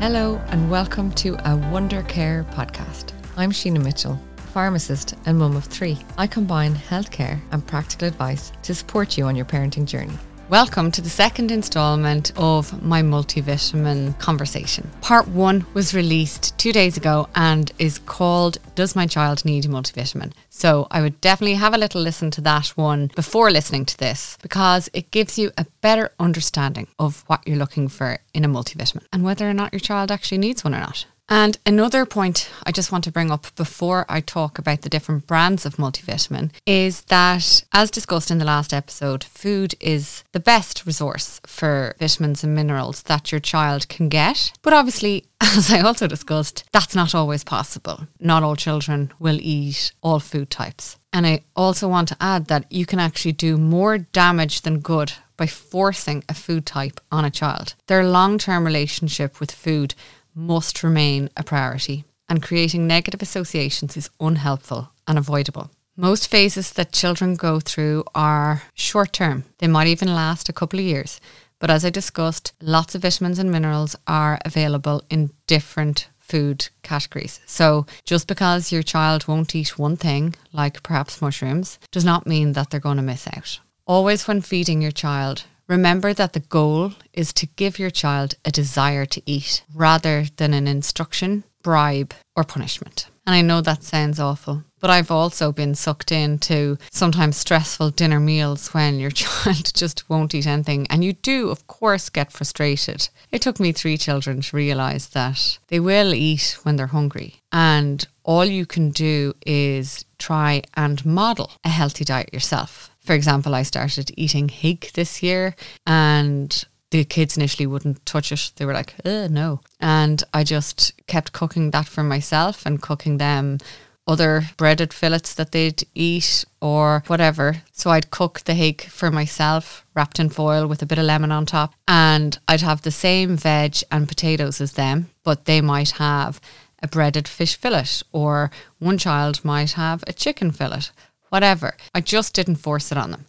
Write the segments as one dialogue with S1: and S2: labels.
S1: Hello, and welcome to a Wonder Care podcast. I'm Sheena Mitchell, pharmacist and mum of three. I combine healthcare and practical advice to support you on your parenting journey. Welcome to the second installment of my multivitamin conversation. Part one was released two days ago and is called Does My Child Need a Multivitamin? So I would definitely have a little listen to that one before listening to this because it gives you a better understanding of what you're looking for in a multivitamin and whether or not your child actually needs one or not. And another point I just want to bring up before I talk about the different brands of multivitamin is that, as discussed in the last episode, food is the best resource for vitamins and minerals that your child can get. But obviously, as I also discussed, that's not always possible. Not all children will eat all food types. And I also want to add that you can actually do more damage than good by forcing a food type on a child. Their long term relationship with food must remain a priority, and creating negative associations is unhelpful and avoidable. Most phases that children go through are short term, they might even last a couple of years. But as I discussed, lots of vitamins and minerals are available in different food categories. So just because your child won't eat one thing, like perhaps mushrooms, does not mean that they're going to miss out. Always, when feeding your child, Remember that the goal is to give your child a desire to eat rather than an instruction, bribe, or punishment. And I know that sounds awful, but I've also been sucked into sometimes stressful dinner meals when your child just won't eat anything. And you do, of course, get frustrated. It took me three children to realize that they will eat when they're hungry. And all you can do is try and model a healthy diet yourself. For example, I started eating hake this year and the kids initially wouldn't touch it. They were like, no. And I just kept cooking that for myself and cooking them other breaded fillets that they'd eat or whatever. So I'd cook the hake for myself, wrapped in foil with a bit of lemon on top. And I'd have the same veg and potatoes as them, but they might have a breaded fish fillet, or one child might have a chicken fillet whatever. I just didn't force it on them.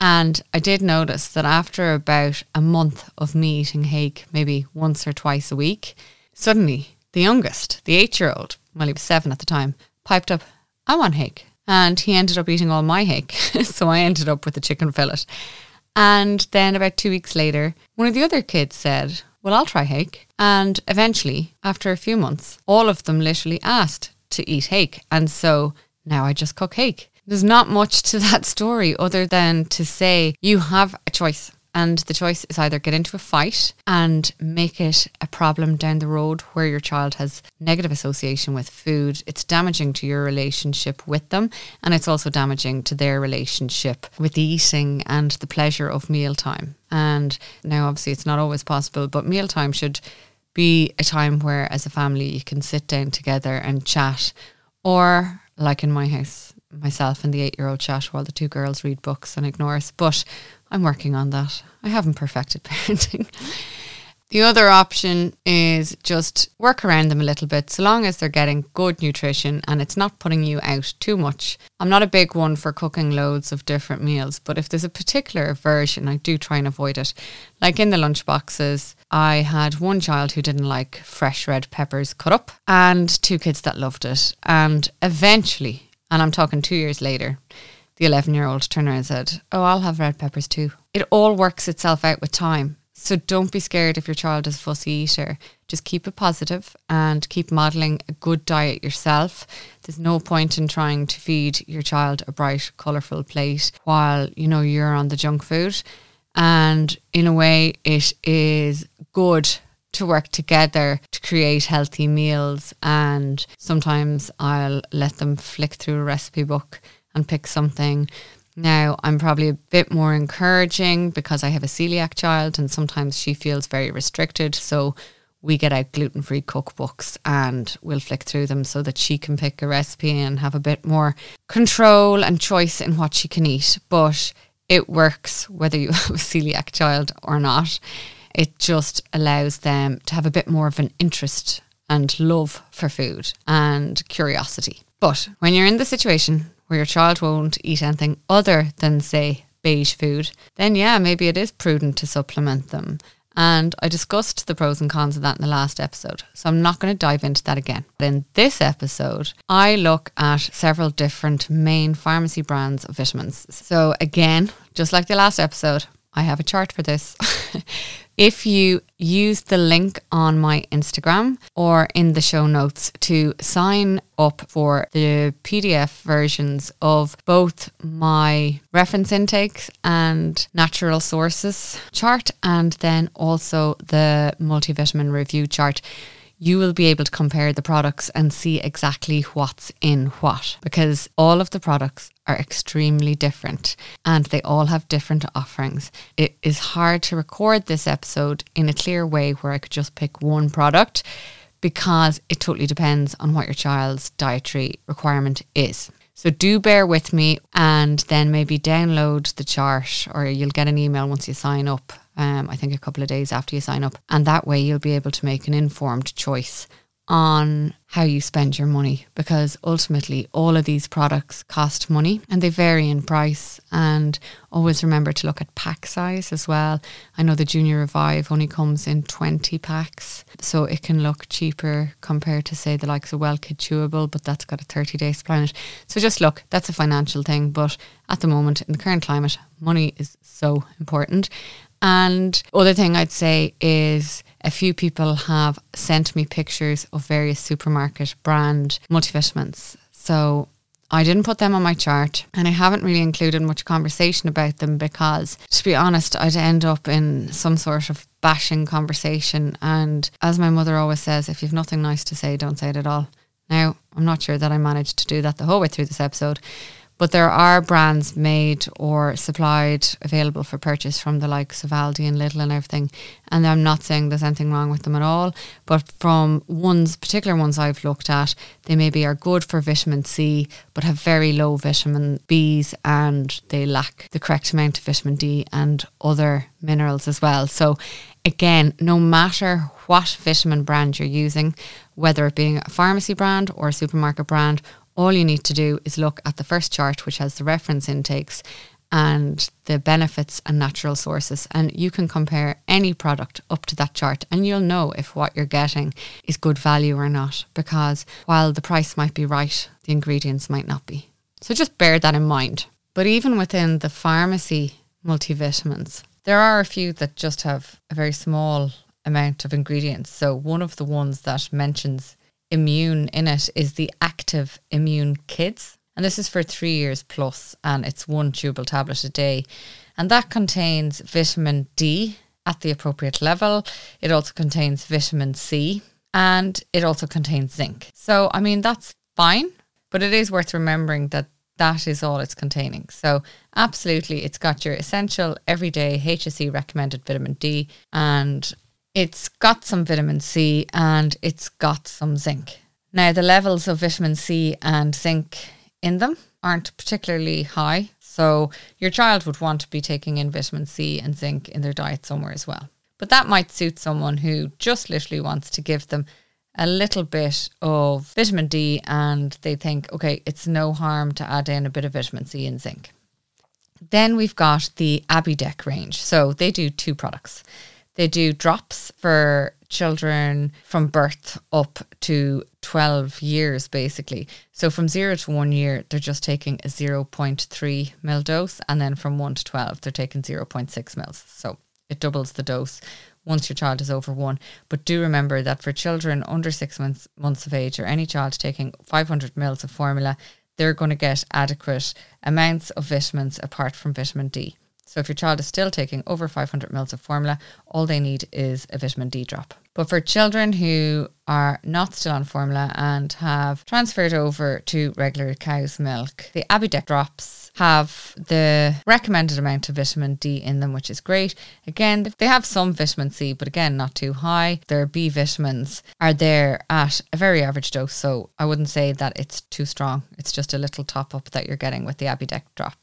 S1: And I did notice that after about a month of me eating hake, maybe once or twice a week, suddenly the youngest, the eight year old, well, he was seven at the time, piped up, I want hake. And he ended up eating all my hake. so I ended up with a chicken fillet. And then about two weeks later, one of the other kids said, Well, I'll try hake. And eventually, after a few months, all of them literally asked to eat hake. And so now I just cook hake. There's not much to that story other than to say you have a choice. And the choice is either get into a fight and make it a problem down the road where your child has negative association with food. It's damaging to your relationship with them. And it's also damaging to their relationship with the eating and the pleasure of mealtime. And now, obviously, it's not always possible, but mealtime should be a time where, as a family, you can sit down together and chat. Or, like in my house, myself and the eight year old chat while the two girls read books and ignore us. But I'm working on that. I haven't perfected parenting. the other option is just work around them a little bit, so long as they're getting good nutrition and it's not putting you out too much. I'm not a big one for cooking loads of different meals, but if there's a particular version, I do try and avoid it. Like in the lunchboxes, I had one child who didn't like fresh red peppers cut up and two kids that loved it. And eventually, and I'm talking two years later, the 11 year old turned around and said, Oh, I'll have red peppers too. It all works itself out with time. So don't be scared if your child is a fussy eater. Just keep it positive and keep modelling a good diet yourself. There's no point in trying to feed your child a bright, colourful plate while, you know, you're on the junk food. And in a way, it is good to work together to create healthy meals. And sometimes I'll let them flick through a recipe book and pick something. Now, I'm probably a bit more encouraging because I have a celiac child and sometimes she feels very restricted. So we get out gluten free cookbooks and we'll flick through them so that she can pick a recipe and have a bit more control and choice in what she can eat. But it works whether you have a celiac child or not it just allows them to have a bit more of an interest and love for food and curiosity. But when you're in the situation where your child won't eat anything other than, say, beige food, then yeah, maybe it is prudent to supplement them And I discussed the pros and cons of that in the last episode. So I'm not going to dive into that again. But in this episode, I look at several different main pharmacy brands of vitamins. So again, just like the last episode, I have a chart for this. if you use the link on my Instagram or in the show notes to sign up for the PDF versions of both my reference intakes and natural sources chart, and then also the multivitamin review chart you will be able to compare the products and see exactly what's in what because all of the products are extremely different and they all have different offerings. It is hard to record this episode in a clear way where I could just pick one product because it totally depends on what your child's dietary requirement is. So do bear with me and then maybe download the chart or you'll get an email once you sign up um, I think a couple of days after you sign up. And that way you'll be able to make an informed choice on how you spend your money because ultimately all of these products cost money and they vary in price and always remember to look at pack size as well. I know the Junior Revive only comes in 20 packs so it can look cheaper compared to say the likes of Well Kid Chewable but that's got a 30 day supply on it. So just look, that's a financial thing but at the moment in the current climate money is so important and other thing I'd say is a few people have sent me pictures of various supermarket brand multivitamins. So I didn't put them on my chart and I haven't really included much conversation about them because, to be honest, I'd end up in some sort of bashing conversation. And as my mother always says, if you've nothing nice to say, don't say it at all. Now, I'm not sure that I managed to do that the whole way through this episode, but there are brands made or supplied available for purchase from the likes of Aldi and Lidl and everything. And I'm not saying there's anything wrong with them at all. But from ones, particular ones I've looked at, they maybe are good for vitamin C, but have very low vitamin Bs and they lack the correct amount of vitamin D and other minerals as well. So again, no matter what vitamin brand you're using, whether it being a pharmacy brand or a supermarket brand all you need to do is look at the first chart, which has the reference intakes and the benefits and natural sources. And you can compare any product up to that chart and you'll know if what you're getting is good value or not. Because while the price might be right, the ingredients might not be. So just bear that in mind. But even within the pharmacy multivitamins, there are a few that just have a very small amount of ingredients. So one of the ones that mentions immune in it is the active immune kids. And this is for three years plus, and it's one chewable tablet a day. And that contains vitamin D at the appropriate level. It also contains vitamin C and it also contains zinc. So, I mean, that's fine, but it is worth remembering that that is all it's containing. So, absolutely, it's got your essential everyday HSE recommended vitamin D and it's got some vitamin C and it's got some zinc. Now, the levels of vitamin C and zinc in them aren't particularly high. So, your child would want to be taking in vitamin C and zinc in their diet somewhere as well. But that might suit someone who just literally wants to give them a little bit of vitamin D and they think, okay, it's no harm to add in a bit of vitamin C and zinc. Then we've got the Abidec range. So they do two products. They do drops for children from birth up to 12 years, basically. So from zero to one year, they're just taking a 0.3 mil dose. And then from one to 12, they're taking 0.6 mils. So it doubles the dose once your child is over one. But do remember that for children under six months, months of age or any child taking 500 mils of formula, they're going to get adequate amounts of vitamins apart from vitamin D. So if your child is still taking over 500 mils of formula, all they need is a vitamin D drop. But for children who are not still on formula and have transferred over to regular cow's milk, the Abidec drops have the recommended amount of vitamin D in them, which is great. Again, they have some vitamin C, but again, not too high. Their B vitamins are there at a very average dose, so I wouldn't say that it's too strong. It's just a little top up that you're getting with the Abidec drop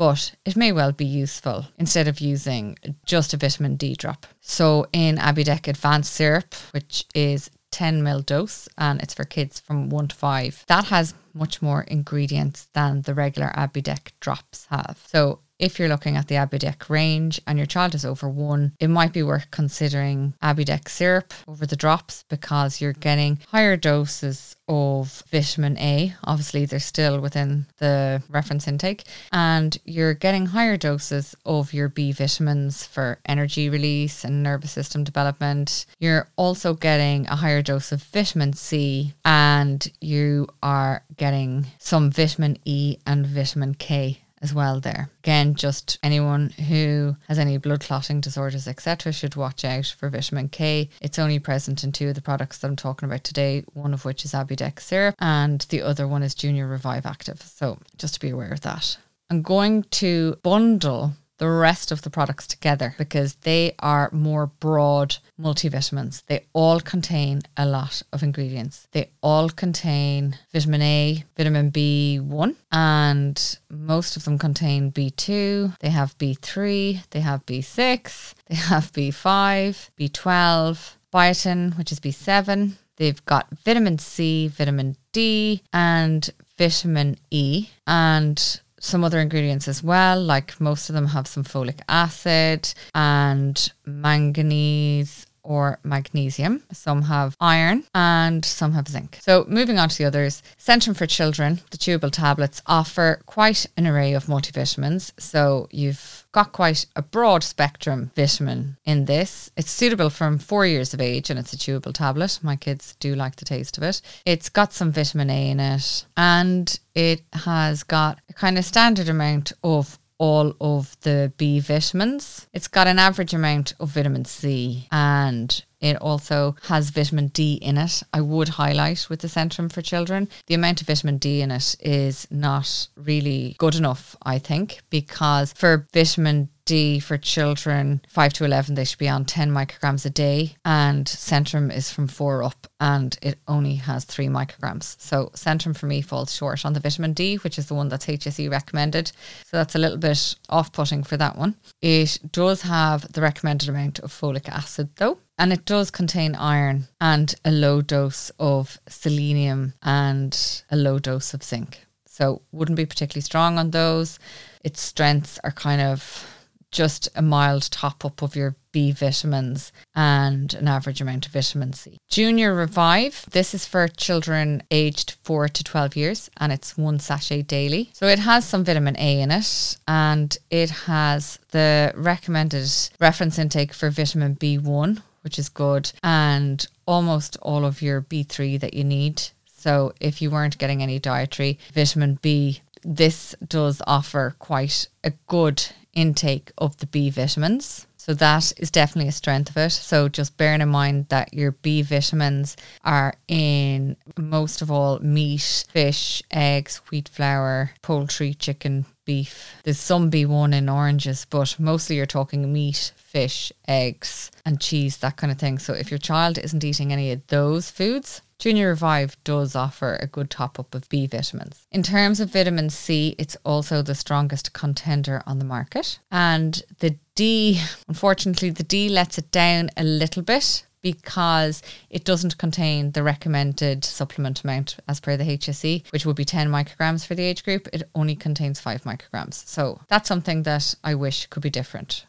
S1: but it may well be useful instead of using just a vitamin D drop. So in Abidec Advanced Syrup, which is 10 ml dose and it's for kids from 1 to 5, that has much more ingredients than the regular Abidec drops have. So if you're looking at the Abidec range and your child is over one, it might be worth considering Abidec syrup over the drops because you're getting higher doses of vitamin A. Obviously, they're still within the reference intake, and you're getting higher doses of your B vitamins for energy release and nervous system development. You're also getting a higher dose of vitamin C, and you are getting some vitamin E and vitamin K as well there. Again, just anyone who has any blood clotting disorders, etc., should watch out for vitamin K. It's only present in two of the products that I'm talking about today, one of which is Abidec syrup, and the other one is Junior Revive Active. So just to be aware of that. I'm going to bundle the rest of the products together because they are more broad multivitamins. They all contain a lot of ingredients. They all contain vitamin A, vitamin B1, and most of them contain B2. They have B3, they have B6, they have B5, B12, biotin, which is B7. They've got vitamin C, vitamin D, and vitamin E. And some other ingredients as well, like most of them have some folic acid and manganese or magnesium. Some have iron and some have zinc. So, moving on to the others, Centrum for Children, the chewable tablets offer quite an array of multivitamins. So, you've got quite a broad spectrum vitamin in this. It's suitable from four years of age and it's a chewable tablet. My kids do like the taste of it. It's got some vitamin A in it and it has got a kind of standard amount of all of the B vitamins. It's got an average amount of vitamin C and it also has vitamin D in it. I would highlight with the Centrum for Children, the amount of vitamin D in it is not really good enough, I think, because for vitamin D for children 5 to 11, they should be on 10 micrograms a day. And Centrum is from 4 up and it only has 3 micrograms. So Centrum for me falls short on the vitamin D, which is the one that's HSE recommended. So that's a little bit off putting for that one. It does have the recommended amount of folic acid though. And it does contain iron and a low dose of selenium and a low dose of zinc. So wouldn't be particularly strong on those. Its strengths are kind of just a mild top up of your B vitamins and an average amount of vitamin C. Junior Revive, this is for children aged 4 to 12 years and it's one sachet daily. So it has some vitamin A in it and it has the recommended reference intake for vitamin B1, which is good, and almost all of your B3 that you need. So if you weren't getting any dietary vitamin B, this does offer quite a good intake of the B vitamins. So that is definitely a strength of it. So just bearing in mind that your B vitamins are in most of all meat, fish, eggs, wheat flour, poultry, chicken, beef. There's some B1 in oranges, but mostly you're talking meat, fish, eggs, and cheese, that kind of thing. So if your child isn't eating any of those foods, Junior Revive does offer a good top up of B vitamins. In terms of vitamin C, it's also the strongest contender on the market. And the D, unfortunately, the D lets it down a little bit because it doesn't contain the recommended supplement amount as per the HSE, which would be 10 micrograms for the age group. It only contains 5 micrograms. So that's something that I wish could be different.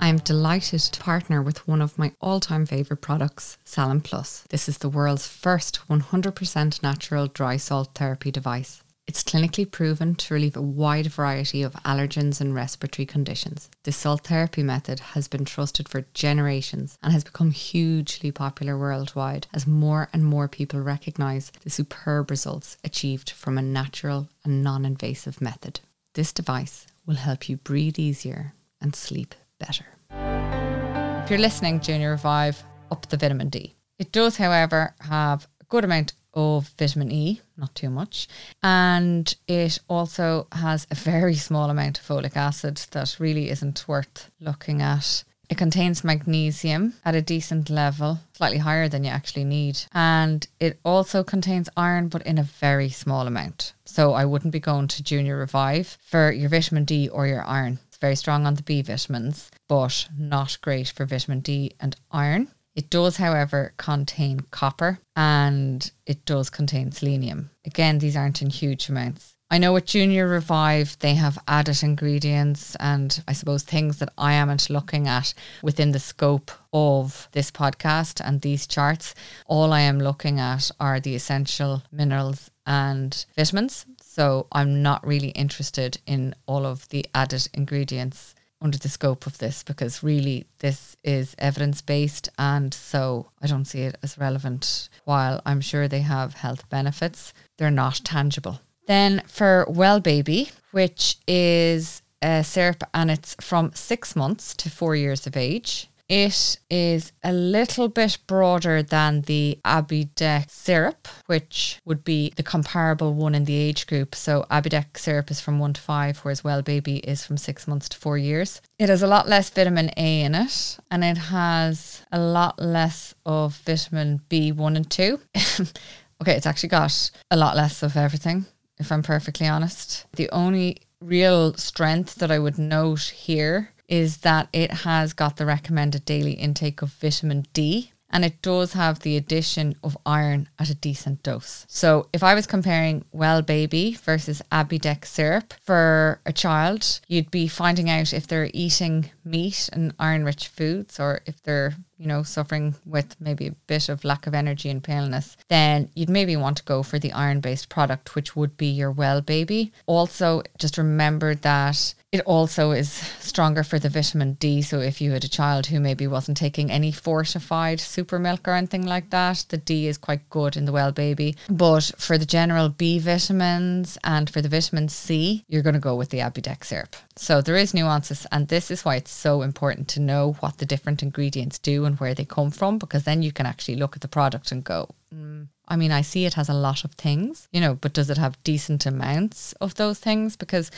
S1: I am delighted to partner with one of my all time favourite products, Salin Plus. This is the world's first 100% natural dry salt therapy device. It's clinically proven to relieve a wide variety of allergens and respiratory conditions. This salt therapy method has been trusted for generations and has become hugely popular worldwide as more and more people recognise the superb results achieved from a natural and non invasive method. This device will help you breathe easier and sleep better. If you're listening, Junior Revive, up the vitamin D. It does, however, have a good amount of vitamin E, not too much, and it also has a very small amount of folic acid that really isn't worth looking at. It contains magnesium at a decent level, slightly higher than you actually need. And it also contains iron, but in a very small amount. So I wouldn't be going to Junior Revive for your vitamin D or your iron. Very strong on the B vitamins, but not great for vitamin D and iron. It does, however, contain copper and it does contain selenium. Again, these aren't in huge amounts. I know with Junior Revive, they have added ingredients and I suppose things that I amn't looking at within the scope of this podcast and these charts. All I am looking at are the essential minerals and vitamins. So I'm not really interested in all of the added ingredients under the scope of this because really this is evidence based and so I don't see it as relevant. While I'm sure they have health benefits, they're not tangible. Then for Well Baby, which is a syrup and it's from six months to four years of age. It is a little bit broader than the Abidec syrup, which would be the comparable one in the age group. So Abidec syrup is from one to five, whereas Well Baby is from six months to four years. It has a lot less vitamin A in it, and it has a lot less of vitamin B1 and 2. okay, it's actually got a lot less of everything, if I'm perfectly honest. The only real strength that I would note here is that it has got the recommended daily intake of vitamin D and it does have the addition of iron at a decent dose. So if I was comparing Well Baby versus Abidec syrup for a child, you'd be finding out if they're eating meat and iron rich foods or if they're you know, suffering with maybe a bit of lack of energy and paleness, then you'd maybe want to go for the iron based product, which would be your Well Baby. Also, just remember that it also is stronger for the vitamin D. So if you had a child who maybe wasn't taking any fortified super milk or anything like that, the D is quite good in the Well Baby. But for the general B vitamins and for the vitamin C, you're going to go with the Abidec syrup. So there is nuances, and this is why it's so important to know what the different ingredients do and where they come from, because then you can actually look at the product and go, mm, I mean, I see it has a lot of things, you know, but does it have decent amounts of those things? Because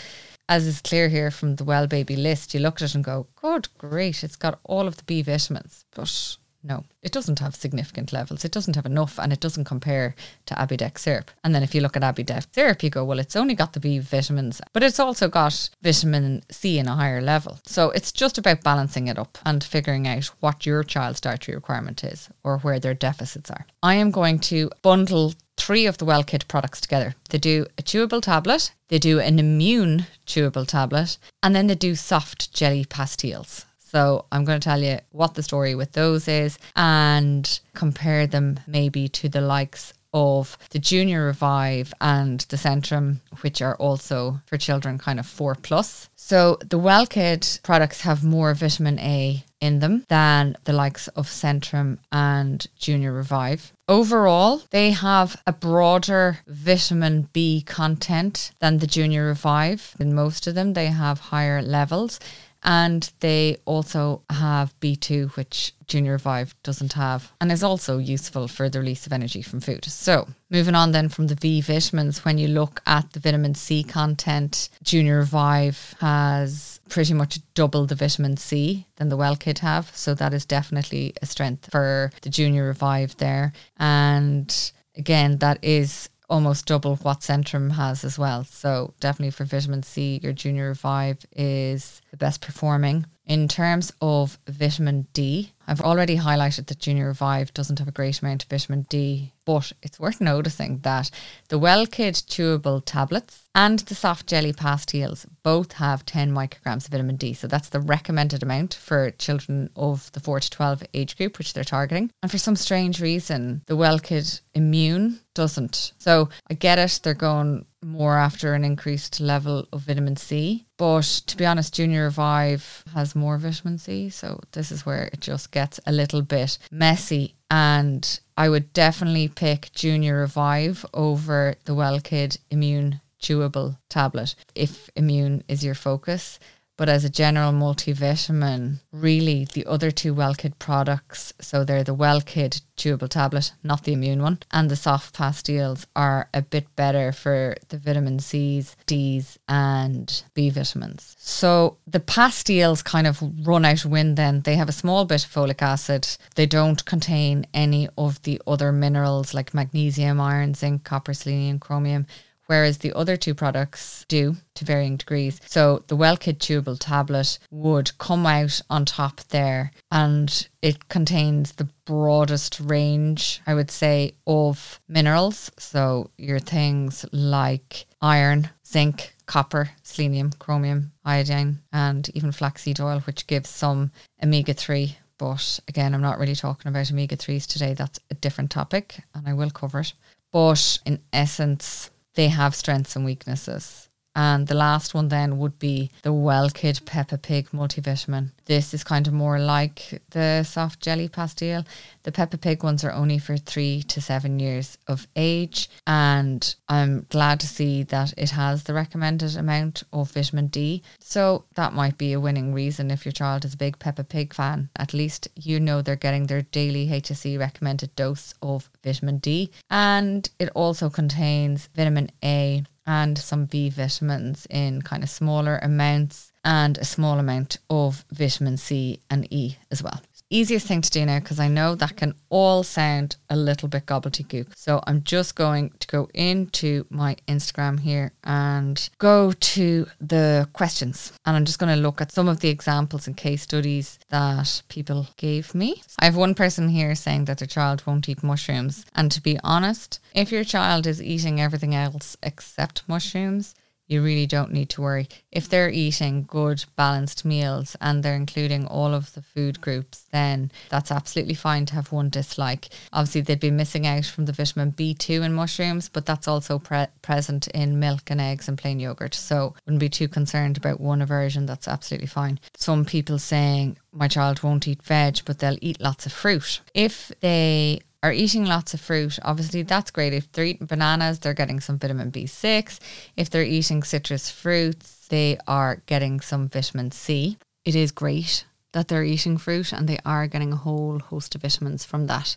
S1: as is clear here from the Well Baby list, you look at it and go, good, great, it's got all of the B vitamins. But no, it doesn't have significant levels. It doesn't have enough and it doesn't compare to Abidec syrup. And then if you look at Abidec syrup, you go, well, it's only got the B vitamins, but it's also got vitamin C in a higher level. So it's just about balancing it up and figuring out what your child's dietary requirement is or where their deficits are. I am going to bundle three of the Well Kid products together. They do a chewable tablet, they do an immune chewable tablet, and then they do soft jelly pastilles. So I'm going to tell you what the story with those is and compare them maybe to the likes of the Junior Revive and the Centrum, which are also for children kind of four plus. So the Well Kid products have more vitamin A in them than the likes of Centrum and Junior Revive. Overall, they have a broader vitamin B content than the Junior Revive. In most of them, they have higher levels and they also have B2, which Junior Revive doesn't have, and is also useful for the release of energy from food. So, moving on then from the B vitamins, when you look at the vitamin C content, Junior Revive has pretty much double the vitamin C than the Well Kid have. So, that is definitely a strength for the Junior Revive there. And again, that is almost double what Centrum has as well. So definitely for vitamin C, your Junior Revive is the best performing. In terms of vitamin D, I've already highlighted that Junior Revive doesn't have a great amount of vitamin D, but it's worth noticing that the Well Kid chewable tablets and the soft jelly pastilles both have 10 micrograms of vitamin D. So that's the recommended amount for children of the 4 to 12 age group, which they're targeting. And for some strange reason, the Well Kid Immune doesn't. So I get it, they're going more after an increased level of vitamin C. But to be honest, Junior Revive has more vitamin C. So this is where it just gets a little bit messy. And I would definitely pick Junior Revive over the Well Kid Immune chewable tablet if immune is your focus. But as a general multivitamin, really the other two Well Kid products, so they're the Well Kid chewable tablet, not the immune one, and the soft pastilles are a bit better for the vitamin C's, D's, and B vitamins. So the pastilles kind of run out of wind then. They have a small bit of folic acid. They don't contain any of the other minerals like magnesium, iron, zinc, copper, selenium, chromium whereas the other two products do to varying degrees. So the Well Kid chewable tablet would come out on top there and it contains the broadest range, I would say, of minerals. So your things like iron, zinc, copper, selenium, chromium, iodine, and even flaxseed oil, which gives some omega 3. But again, I'm not really talking about omega 3s today. That's a different topic, and I will cover it. But in essence, they have strengths and weaknesses. And the last one then would be the Well-Kid Peppa Pig multivitamin. This is kind of more like the soft jelly pastille. The Peppa Pig ones are only for three to seven years of age. And I'm glad to see that it has the recommended amount of vitamin D. So that might be a winning reason if your child is a big Peppa Pig fan. At least you know they're getting their daily HSE recommended dose of vitamin D. And it also contains vitamin A and some B vitamins in kind of smaller amounts and a small amount of vitamin C and E as well easiest thing to do now because I know that can all sound a little bit gobbledygook. So I'm just going to go into my Instagram here and go to the questions. And I'm just going to look at some of the examples and case studies that people gave me. I have one person here saying that their child won't eat mushrooms. And to be honest, if your child is eating everything else except mushrooms, you really don't need to worry. If mm. they're eating good, balanced meals and they're including all of the food groups, then that's absolutely fine to have one dislike. Obviously, they'd be missing out from the vitamin B2 in mushrooms, but that's also pre- present in milk and eggs and plain yogurt. So, wouldn't be too concerned about one aversion. That's absolutely fine. Some people saying, my child won't eat veg, but they'll eat lots of fruit. If they are eating lots of fruit, obviously that's great. If they're eating bananas, they're getting some vitamin B6. If they're eating citrus fruits, they are getting some vitamin C. It is great that they're eating fruit and they are getting a whole host of vitamins from that.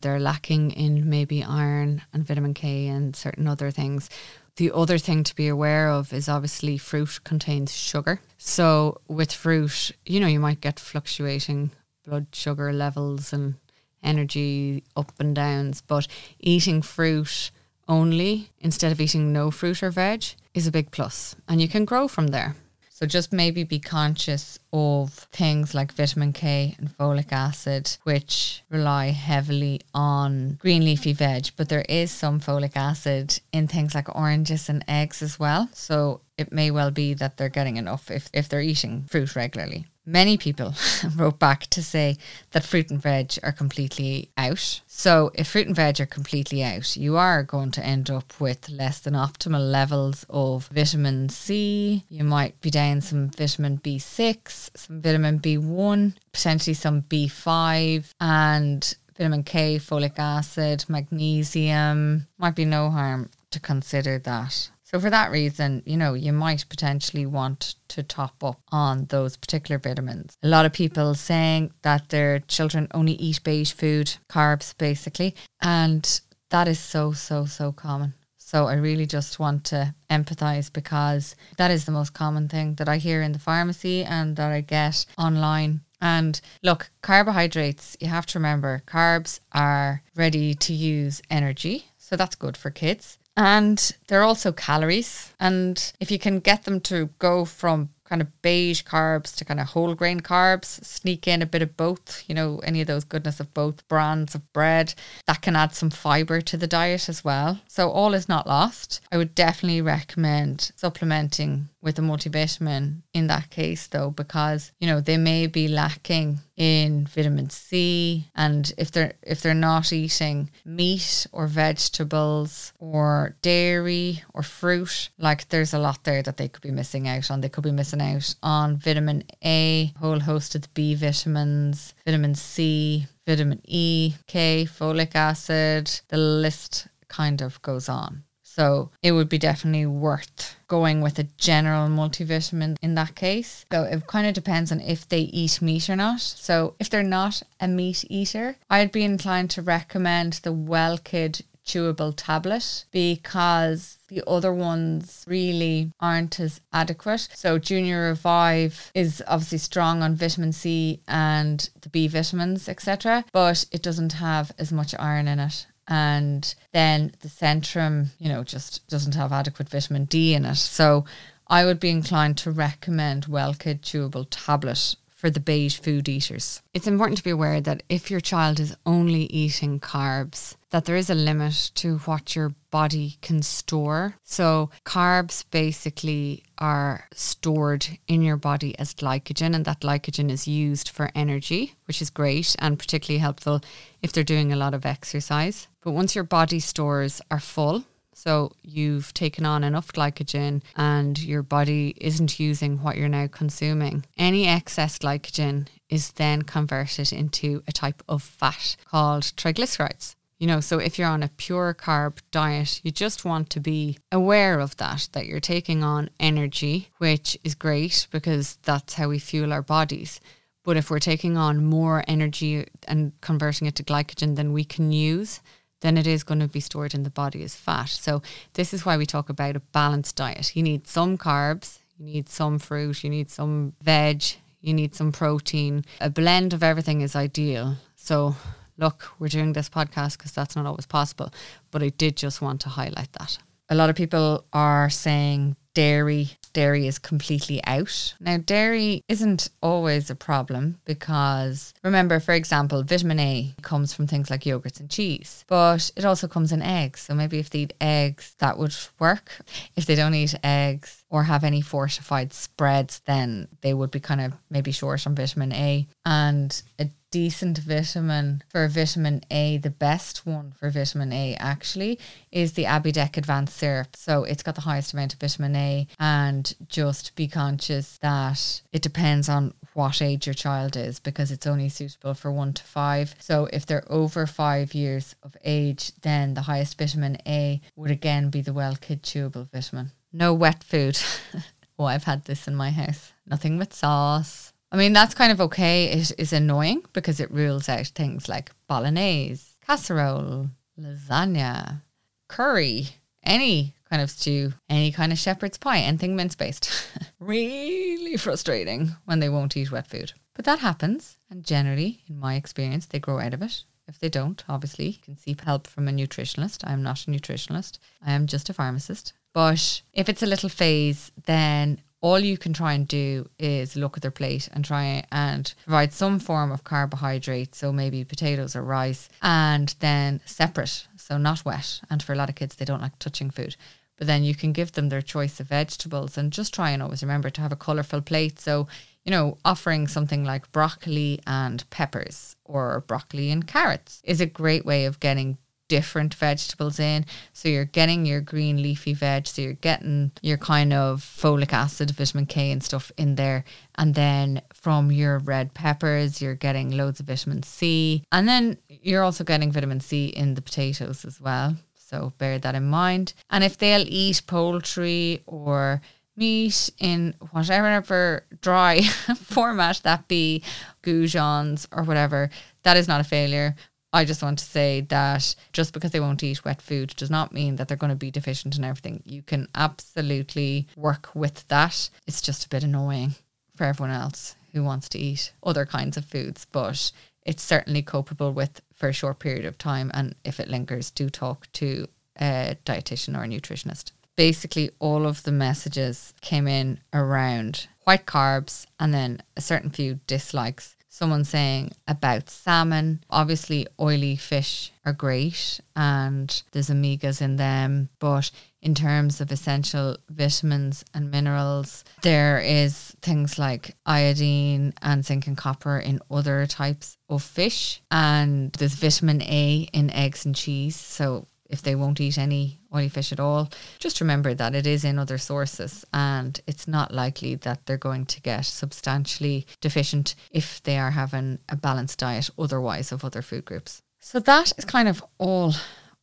S1: They're lacking in maybe iron and vitamin K and certain other things. The other thing to be aware of is obviously fruit contains sugar. So with fruit, you know, you might get fluctuating blood sugar levels and energy up and downs. But eating fruit only instead of eating no fruit or veg is a big plus, and you can grow from there. So just maybe be conscious of things like vitamin K and folic acid, which rely heavily on green leafy veg, but there is some folic acid in things like oranges and eggs as well. So it may well be that they're getting enough if, if they're eating fruit regularly. Many people wrote back to say that fruit and veg are completely out. So, if fruit and veg are completely out, you are going to end up with less than optimal levels of vitamin C. You might be down some vitamin B6, some vitamin B1, potentially some B5, and vitamin K, folic acid, magnesium. Might be no harm to consider that. So for that reason, you know, you might potentially want to top up on those particular vitamins. A lot of people saying that their children only eat beige food, carbs basically, and that is so so so common. So I really just want to empathize because that is the most common thing that I hear in the pharmacy and that I get online. And look, carbohydrates, you have to remember, carbs are ready to use energy. So that's good for kids. And they're also calories. And if you can get them to go from kind of beige carbs to kind of whole grain carbs, sneak in a bit of both, you know, any of those goodness of both brands of bread. That can add some fiber to the diet as well. So all is not lost. I would definitely recommend supplementing with a multivitamin in that case though because you know they may be lacking in vitamin C and if they're if they're not eating meat or vegetables or dairy or fruit like there's a lot there that they could be missing out on they could be missing out on vitamin A whole host of the B vitamins vitamin C vitamin E K folic acid the list kind of goes on so it would be definitely worth going with a general multivitamin in that case. So it kind of depends on if they eat meat or not. So if they're not a meat eater, I'd be inclined to recommend the Well-Kid chewable tablet because the other ones really aren't as adequate. So Junior Revive is obviously strong on vitamin C and the B vitamins, etc., but it doesn't have as much iron in it and then the Centrum, you know, just doesn't have adequate vitamin D in it. So I would be inclined to recommend Well-Kid chewable tablet for the beige food eaters.
S2: It's important to be aware that if your child is only eating carbs, that there is a limit to what your body can store. So, carbs basically are stored in your body as glycogen, and that glycogen is used for energy, which is great and particularly helpful if they're doing a lot of exercise. But once your body stores are full, so you've taken on enough glycogen and your body isn't using what you're now consuming. Any excess glycogen is then converted into a type of fat called triglycerides. You know, so if you're on a pure carb diet, you just want to be aware of that, that you're taking on energy, which is great because that's how we fuel our bodies. But if we're taking on more energy and converting it to glycogen than we can use, then it is going to be stored in the body as fat. So this is why we talk about a balanced diet. You need some carbs, you need some fruit, you need some veg, you need some protein. A blend of everything is ideal. So look, we're doing this podcast because that's not always possible. But I did just want to highlight that.
S1: A lot of people are saying dairy dairy is completely out. Now, dairy isn't always a problem because remember, for example, vitamin A comes from things like yogurts and cheese, but it also comes in eggs. So maybe if they eat eggs, that would work. If they don't eat eggs or have any fortified spreads, then they would be kind of maybe short on vitamin A. And a decent vitamin for vitamin A, the best one for vitamin A actually is the Abidec Advanced Syrup. So it's got the highest amount of vitamin A, and just be conscious that it depends on what age your child is because it's only suitable for one to five. So if they're over five years of age, then the highest vitamin A would again be the Well Kid chewable vitamin. No wet food. oh, I've had this in my house. Nothing with sauce I mean, that's kind of okay. It is annoying because it rules out things like bolognese, casserole, lasagna, curry, any kind of stew, any kind of shepherd's pie, anything mince based. really frustrating when they won't eat wet food. But that happens. And generally, in my experience, they grow out of it. If they don't, obviously, you can seek help from a nutritionalist. I am not a nutritionalist, I am just a pharmacist. But if it's a little phase, then all you can try and do is look at their plate and try and provide some form of carbohydrate, so maybe potatoes or rice, and then separate, so not wet. And for a lot of kids, they don't like touching food. But then you can give them their choice of vegetables and just try and always remember to have a colourful plate. So, you know, offering something like broccoli and peppers or broccoli and carrots is a great way of getting different vegetables in. So you're getting your green leafy veg, so you're getting your kind of folic acid, vitamin K and stuff in there. And then from your red peppers, you're getting loads of vitamin C. And then you're also getting vitamin C in the potatoes as well. So bear that in mind. And if they'll eat poultry or meat in whatever dry format that be, goujons or whatever, that is not a failure. I just want to say that just because they won't eat wet food does not mean that they're going to be deficient in everything. You can absolutely work with that. It's just a bit annoying for everyone else who wants to eat other kinds of foods, but it's certainly copable with for a short period of time. And if it lingers, do talk to a dietitian or a nutritionist. Basically, all of the messages came in around white carbs and then a certain few dislikes someone saying about salmon. Obviously, oily fish are great and there's omegas in them, but in terms of essential vitamins and minerals, there is things like iodine and zinc and copper in other types of fish, and there's vitamin A in eggs and cheese. So if they won't eat any oily fish at all, just remember that it is in other sources and it's not likely that they're going to get substantially deficient if they are having a balanced diet otherwise of other food groups. So that is kind of all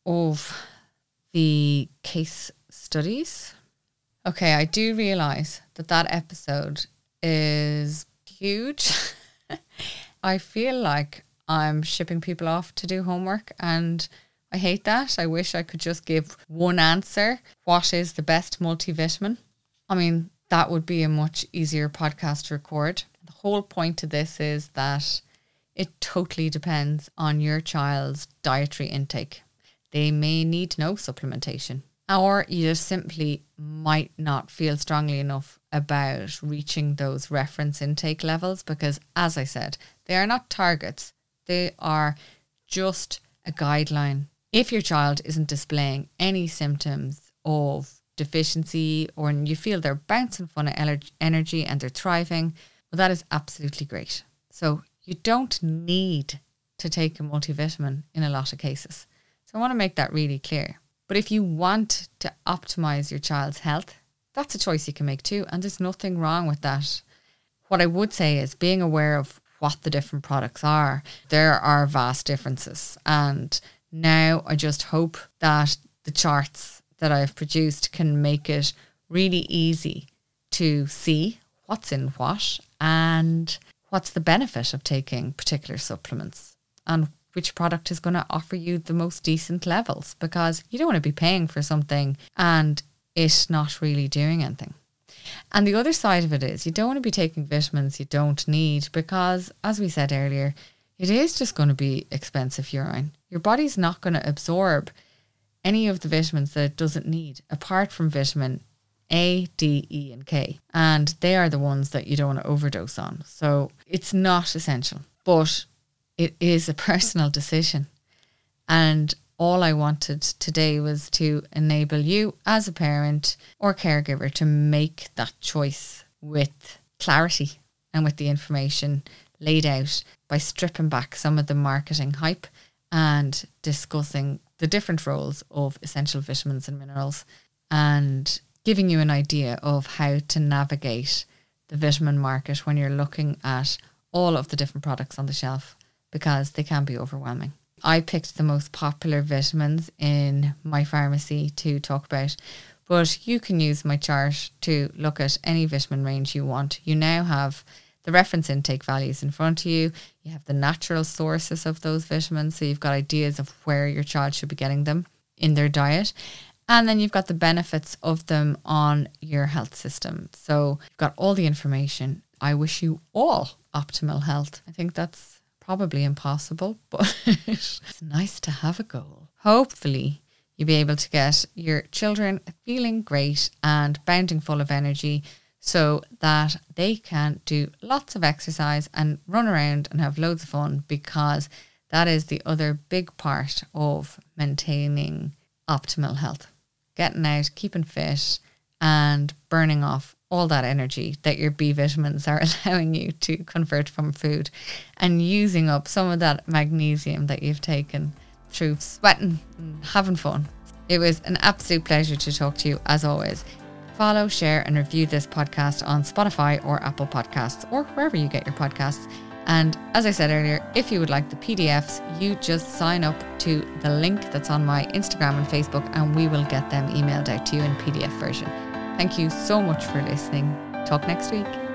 S1: of the case studies. Okay, I do realize that that episode is huge. I feel like I'm shipping people off to do homework and I hate that. I wish I could just give one answer. What is the best multivitamin? I mean, that would be a much easier podcast to record. The whole point to this is that it totally depends on your child's dietary intake. They may need no supplementation
S2: or you just simply might not feel strongly enough about reaching those reference intake levels because, as I said, they are not targets, they are just a guideline. If your child isn't displaying any symptoms of deficiency or you feel they're bouncing full of energy and they're thriving, well, that is absolutely great. So you don't need to take a multivitamin in a lot of cases. So I want to make that really clear. But if you want to optimize your child's health, that's a choice you can make too. And there's nothing wrong with that. What I would say is being aware of what the different products are. There are vast differences. And now I just hope that the charts that I've produced can make it really easy to see what's in what and what's the benefit of taking particular supplements and which product is going to offer you the most decent levels because you don't want to be paying for something and it not really doing anything. And the other side of it is you don't want to be taking vitamins you don't need because, as we said earlier, it is just going to be expensive urine. Your body's not going to absorb any of the vitamins that it doesn't need apart from vitamin A, D, E, and K. And they are the ones that you don't want to overdose on. So it's not essential. But it is a personal decision. And all I wanted today was to enable you as a parent or caregiver to make that choice with clarity and with the information laid out by stripping back some of the marketing hype and discussing the different roles of essential vitamins and minerals and giving you an idea of how to navigate the vitamin market when you're looking at all of the different products on the shelf because they can be overwhelming. I picked the most popular vitamins in my pharmacy to talk about, but you can use my chart to look at any vitamin range you want. You now have the reference intake values in front of you. You have the natural sources of those vitamins, so you've got ideas of where your child should be getting them in their diet. And then you've got the benefits of them on your health system. So you've got all the information. I wish you all optimal health. I think that's probably impossible, but it's nice to have a goal. Hopefully, you'll be able to get your children feeling great and bounding full of energy so that they can do lots of exercise and run around and have loads of fun because that is the other big part of maintaining optimal health. Getting out, keeping fit, and burning off all that energy that your B vitamins are allowing you to convert from food and using up some of that magnesium that you've taken through sweating and having fun. It was an absolute pleasure to talk to you as always. Follow, share, and review this podcast on Spotify or Apple Podcasts or wherever you get your podcasts. And as I said earlier, if you would like the PDFs, you just sign up to the link that's on my Instagram and Facebook, and we will get them emailed out to you in PDF version. Thank you so much for listening. Talk next week.